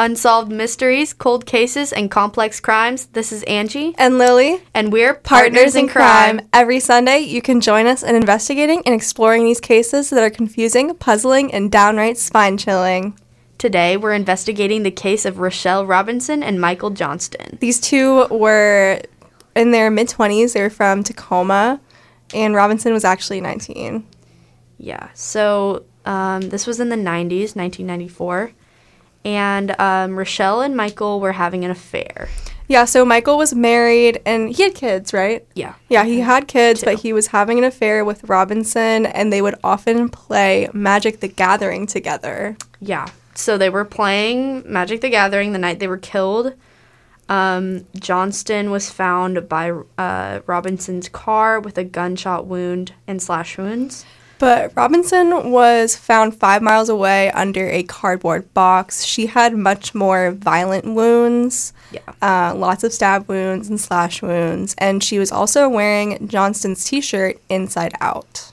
Unsolved Mysteries, Cold Cases, and Complex Crimes. This is Angie, And Lilly, and we're partners in crime. Every Sunday, you can join us in investigating and exploring these cases that are confusing, puzzling, and downright spine chilling. Today, we're investigating the case of Rochelle Robinson and Michael Johnston. These two were in their mid 20s. They were from Tacoma, and Robinson was actually 19. Yeah, so um, this was in the 90s, 1994. And um, Rochelle and Michael were having an affair. Yeah, so Michael was married and he had kids, right? Yeah. Yeah, he had kids, Two. but he was having an affair with Robinson, and they would often play Magic the Gathering together. Yeah. So they were playing Magic the Gathering the night they were killed. Um, Johnston was found by uh, Robinson's car with a gunshot wound and slash wounds. But Robinson was found five miles away under a cardboard box. She had much more violent wounds, Yeah. uh, lots of stab wounds and slash wounds, and she was also wearing Johnston's t shirt inside out.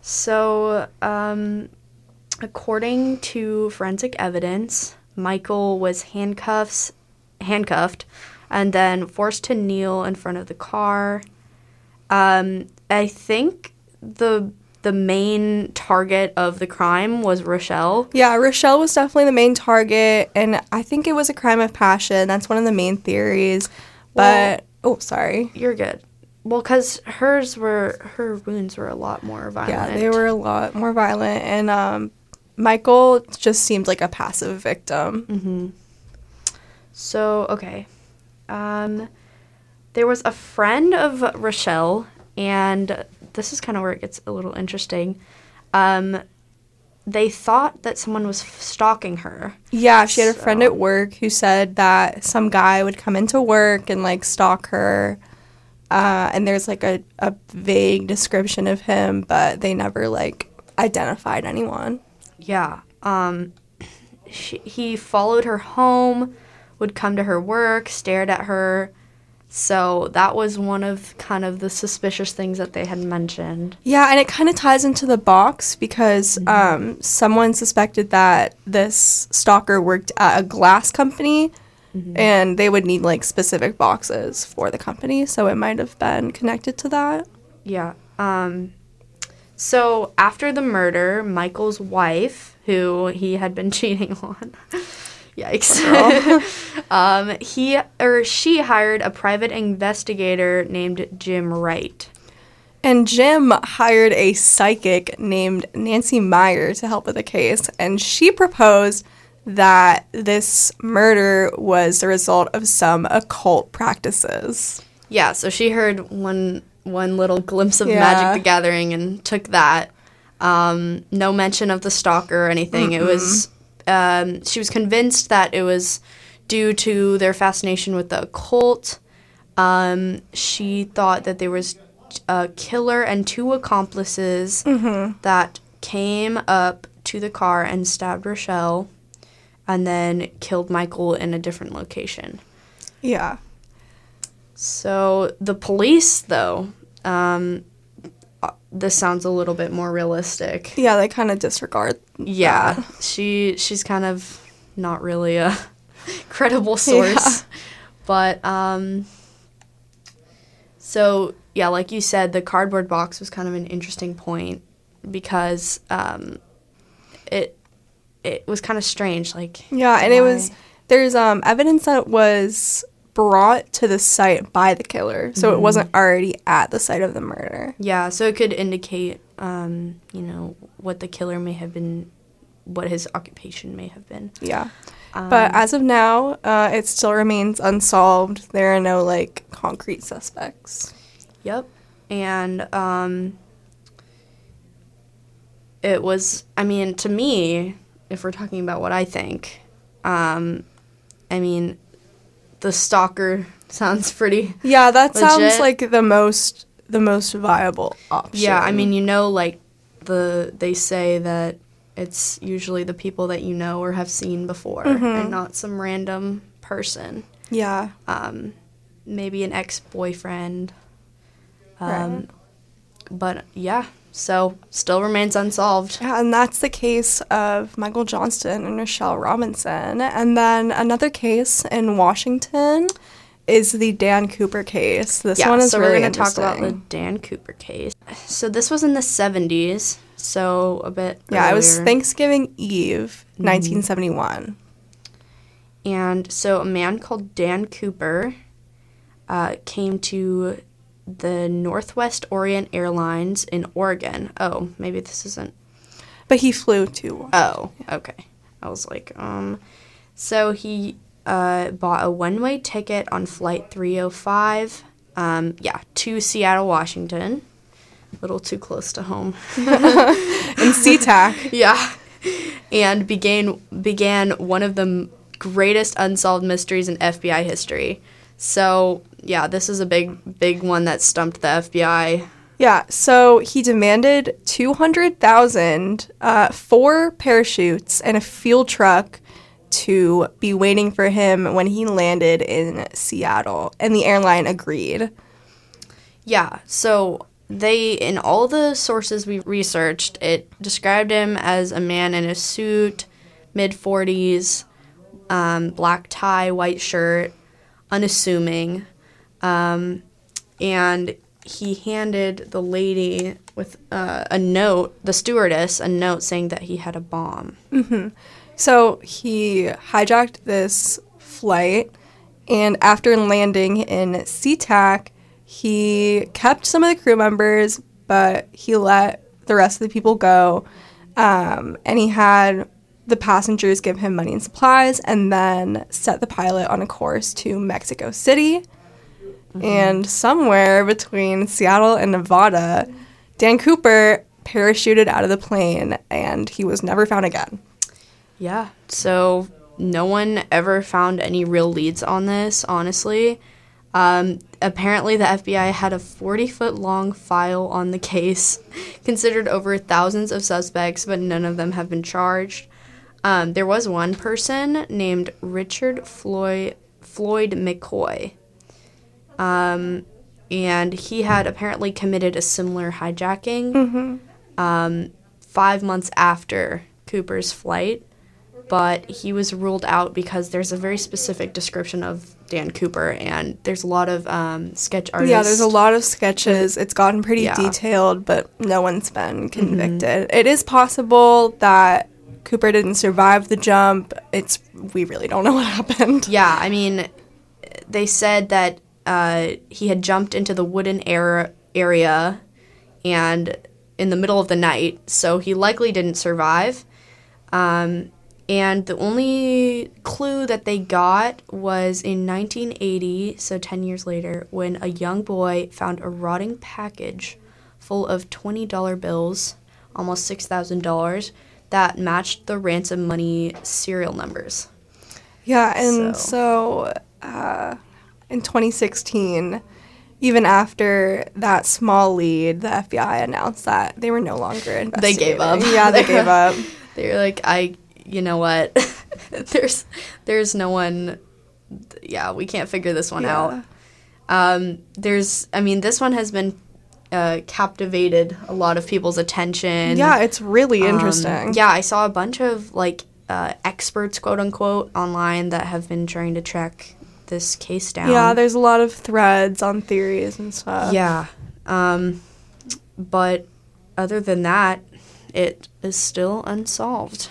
So, um, according to forensic evidence, Michael was handcuffs, handcuffed, and then forced to kneel in front of the car. Um, I think the the main target of the crime was Rochelle. Yeah, Rochelle was definitely the main target, and I think it was a crime of passion. That's one of the main theories. But, oh, sorry. You're good. Well, because hers were her wounds were a lot more violent. Yeah, they were a lot more violent, and um, Michael just seemed like a passive victim. Mm-hmm. So okay, um, there was a friend of Rochelle, and this is kind of where it gets a little interesting. Um, they thought that someone was f- stalking her. Yeah, she had a friend at work who said that some guy would come into work and like stalk her. Uh, and there's like a, a vague description of him, but they never like identified anyone. Yeah. Um, she, he followed her home, would come to her work, stared at her. So that was one of kind of the suspicious things that they had mentioned. Yeah, and it kind of ties into the box because um, someone suspected that this stalker worked at a glass company and they would need like specific boxes for the company. So it might have been connected to that. Yeah. Um, so after the murder, Michael's wife, who he had been cheating on, yikes, um, he or she hired a private investigator named Jim Wright. And Jim hired a psychic named Nancy Meyer to help with the case, and she proposed that this murder was the result of some occult practices. Yeah, so she heard one one little glimpse of Yeah. Magic the Gathering and took that. Um, no mention of the stalker or anything. It was um, she was convinced that it was due to their fascination with the occult. Um, she thought that there was a killer and two accomplices that came up to the car and stabbed Rochelle, and then killed Michael in a different location. Yeah. So the police, though, um, this sounds a little bit more realistic. Yeah, they kind of disregard. Yeah, that. she she's kind of not really a credible source, but um, so yeah, like you said, the cardboard box was kind of an interesting point because um, it it was kind of strange. Like Yeah, and it was there's um evidence that was brought to the site by the killer, so Mm-hmm. it wasn't already at the site of the murder. Yeah, so it could indicate, um, you know, what the killer may have been, what his occupation may have been. Yeah. Um, But as of now, uh, it still remains unsolved. There are no like concrete suspects. Yep. And um, it was, I mean, to me, if we're talking about what I think, um, I mean, the stalker sounds pretty. Yeah, that sounds like the most the most viable option. Yeah, I mean, you know, like the they say that it's usually the people that you know or have seen before, and not some random person. yeah, Um, maybe an ex boyfriend. Um, Right. But yeah, So still remains unsolved. Yeah, and that's the case of Michael Johnston and Rochelle Robinson. And then another case in Washington is the Dan Cooper case. This yeah, one is so really we're going to talk about the. Dan Cooper case. So this was in the 70s, so a bit Yeah, it was. Mm-hmm. Thanksgiving Eve, 1971. And so a man called Dan Cooper uh, came to the Northwest Orient Airlines in Oregon. Oh, maybe this isn't. But he flew to. Oh, okay. I was like, um. So he uh, bought a one way ticket on Flight 305. Um, yeah, to Seattle, Washington. A little too close to home. in SeaTac. Yeah. And began began one of the greatest unsolved mysteries in FBI history. So, yeah, this is a big big one that stumped the FBI. Yeah, so he demanded 200,000 uh, four parachutes and a fuel truck to be waiting for him when he landed in Seattle, and the airline agreed. Yeah. So, they in all the sources we researched, it described him as a man in a suit, mid 40s, um, black tie, white shirt, unassuming. Um, and he handed the lady with uh, a note, the stewardess, a note saying that he had a bomb. So he hijacked this flight, and after landing in SeaTac, he kept some of the crew members, but he let the rest of the people go. Um, and he had the passengers give him money and supplies, and then set the pilot on a course to Mexico City. And somewhere between Seattle and Nevada, Dan Cooper parachuted out of the plane, and he was never found again. Yeah. So no one ever found any real leads on this, honestly. Um, apparently, the FBI had a 40 foot long file on the case, considered over thousands of suspects, but none of them have been charged. Um, there was one person named Richard Floyd, Floyd McCoy. Um, and he had apparently committed a similar hijacking um, five months after Cooper's flight but he was ruled out because there's a very specific description of Dan Cooper, and there's a lot of um, sketch artists. Yeah, there's a lot of sketches. It's gotten pretty Yeah. Mm-hmm. detailed, but no one's been convicted. It is possible that Cooper didn't survive the jump. It's we really don't know what happened. Yeah, I mean, they said that uh, he had jumped into the wooden air area, and in the middle of the night, so he likely didn't survive. Um, and the only clue that they got was in 1980, so 10 years later, when a young boy found a rotting package full of $20 bills, almost $6,000, that matched the ransom money serial numbers. Yeah, and So- so, uh, in 2016, even after that small lead, the FBI announced that they were no longer in They gave up. Yeah, they gave up. They were like, I, you know what? there's, there's no one. Yeah, we can't figure this one Yeah. out. Um, there's, I mean, this one has been uh, captivated a lot of people's attention. Yeah, it's really Um, interesting. yeah, I saw a bunch of like uh, experts, quote unquote, online that have been trying to track this case down. Yeah, there's a lot of threads on theories and stuff. Yeah. Um, but other than that, it is still unsolved.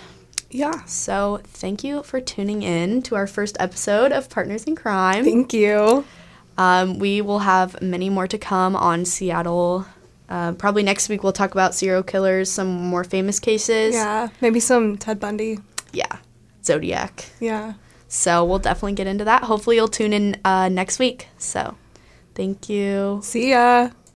Yeah. So thank you for tuning in to our first episode of Partners in Crime. Thank you. Um, we will have many more to come on Seattle. Uh, probably next week we'll talk about serial killers, some more famous cases. Yeah, maybe some Ted Bundy. Yeah. Zodiac. Yeah. So we'll definitely get into that. Hopefully you'll tune in uh, next week. So thank you. See ya.